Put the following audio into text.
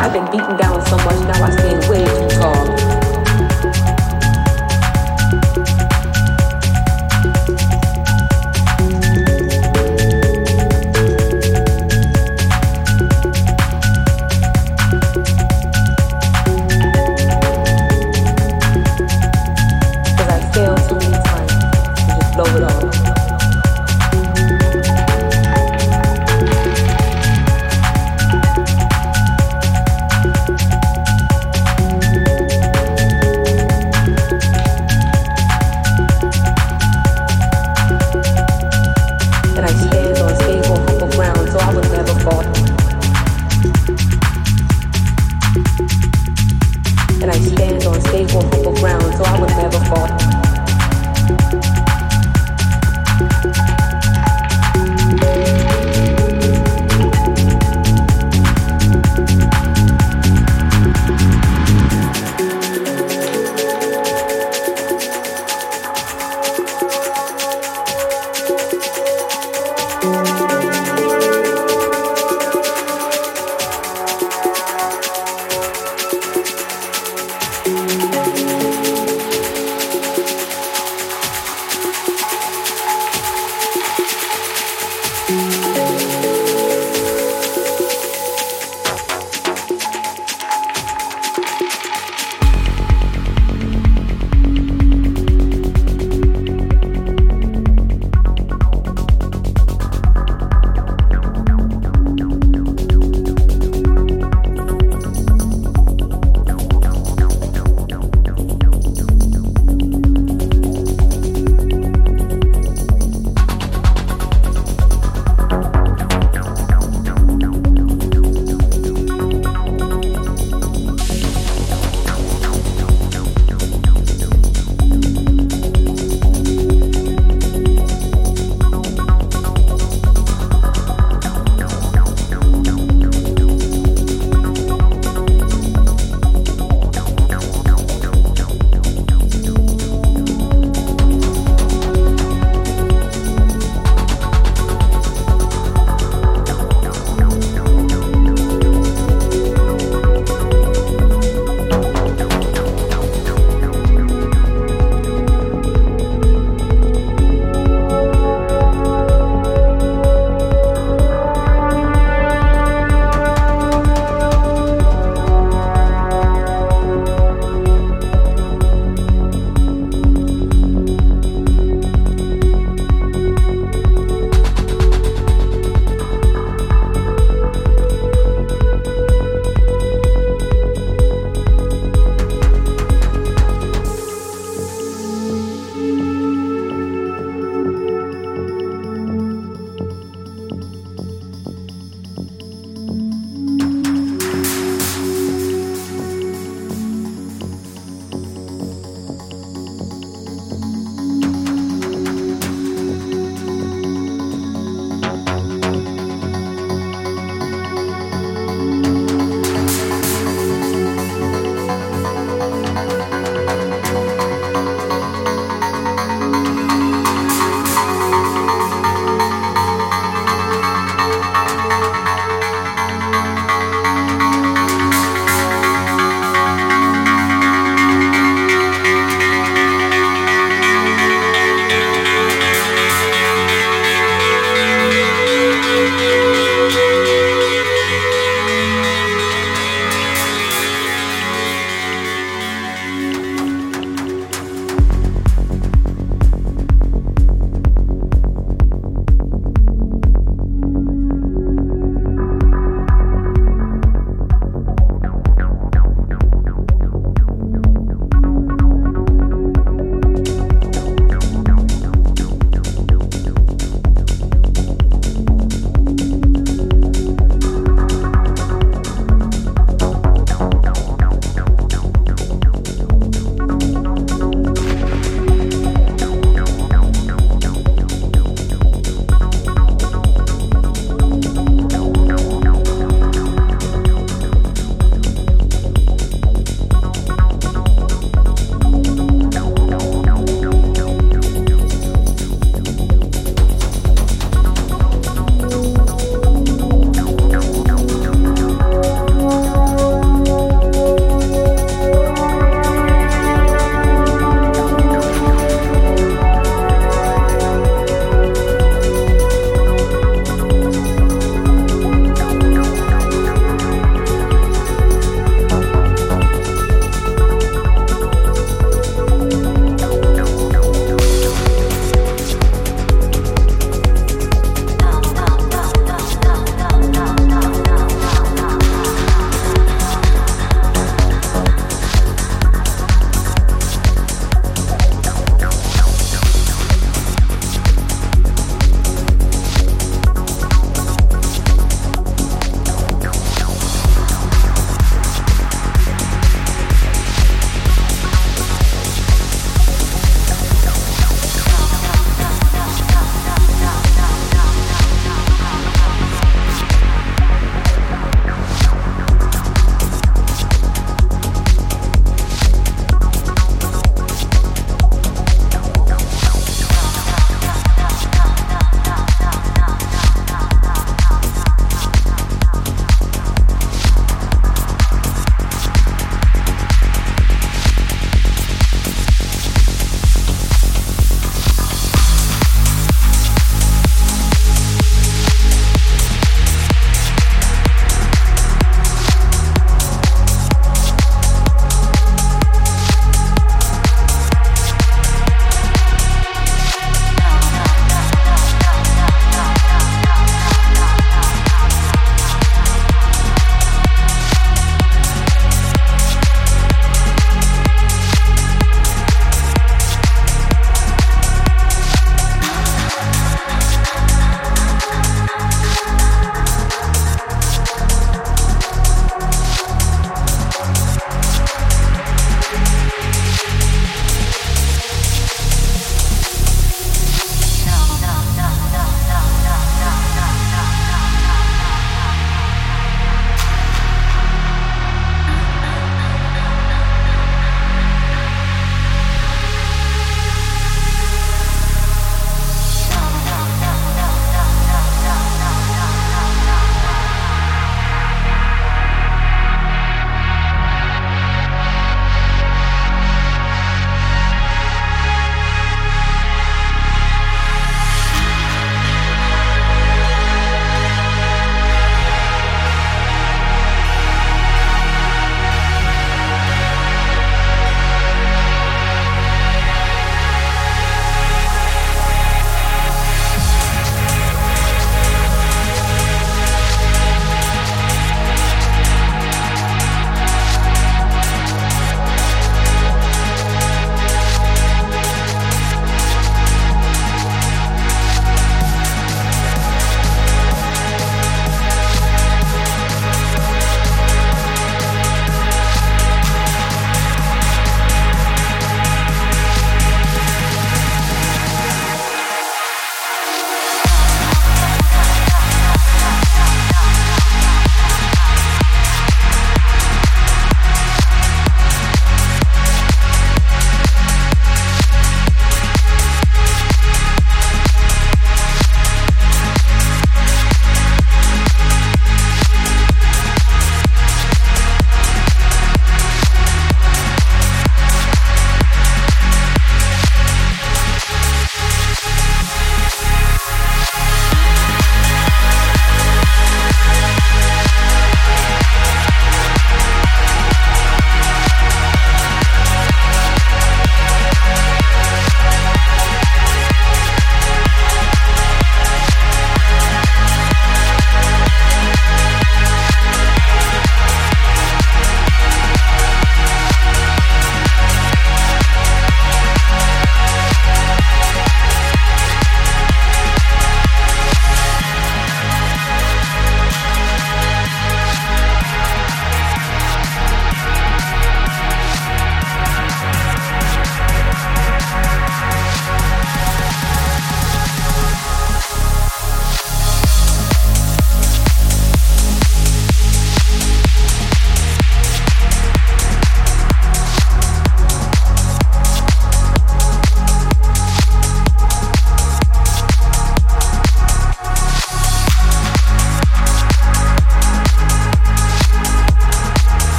I've been beaten down so much, now I stand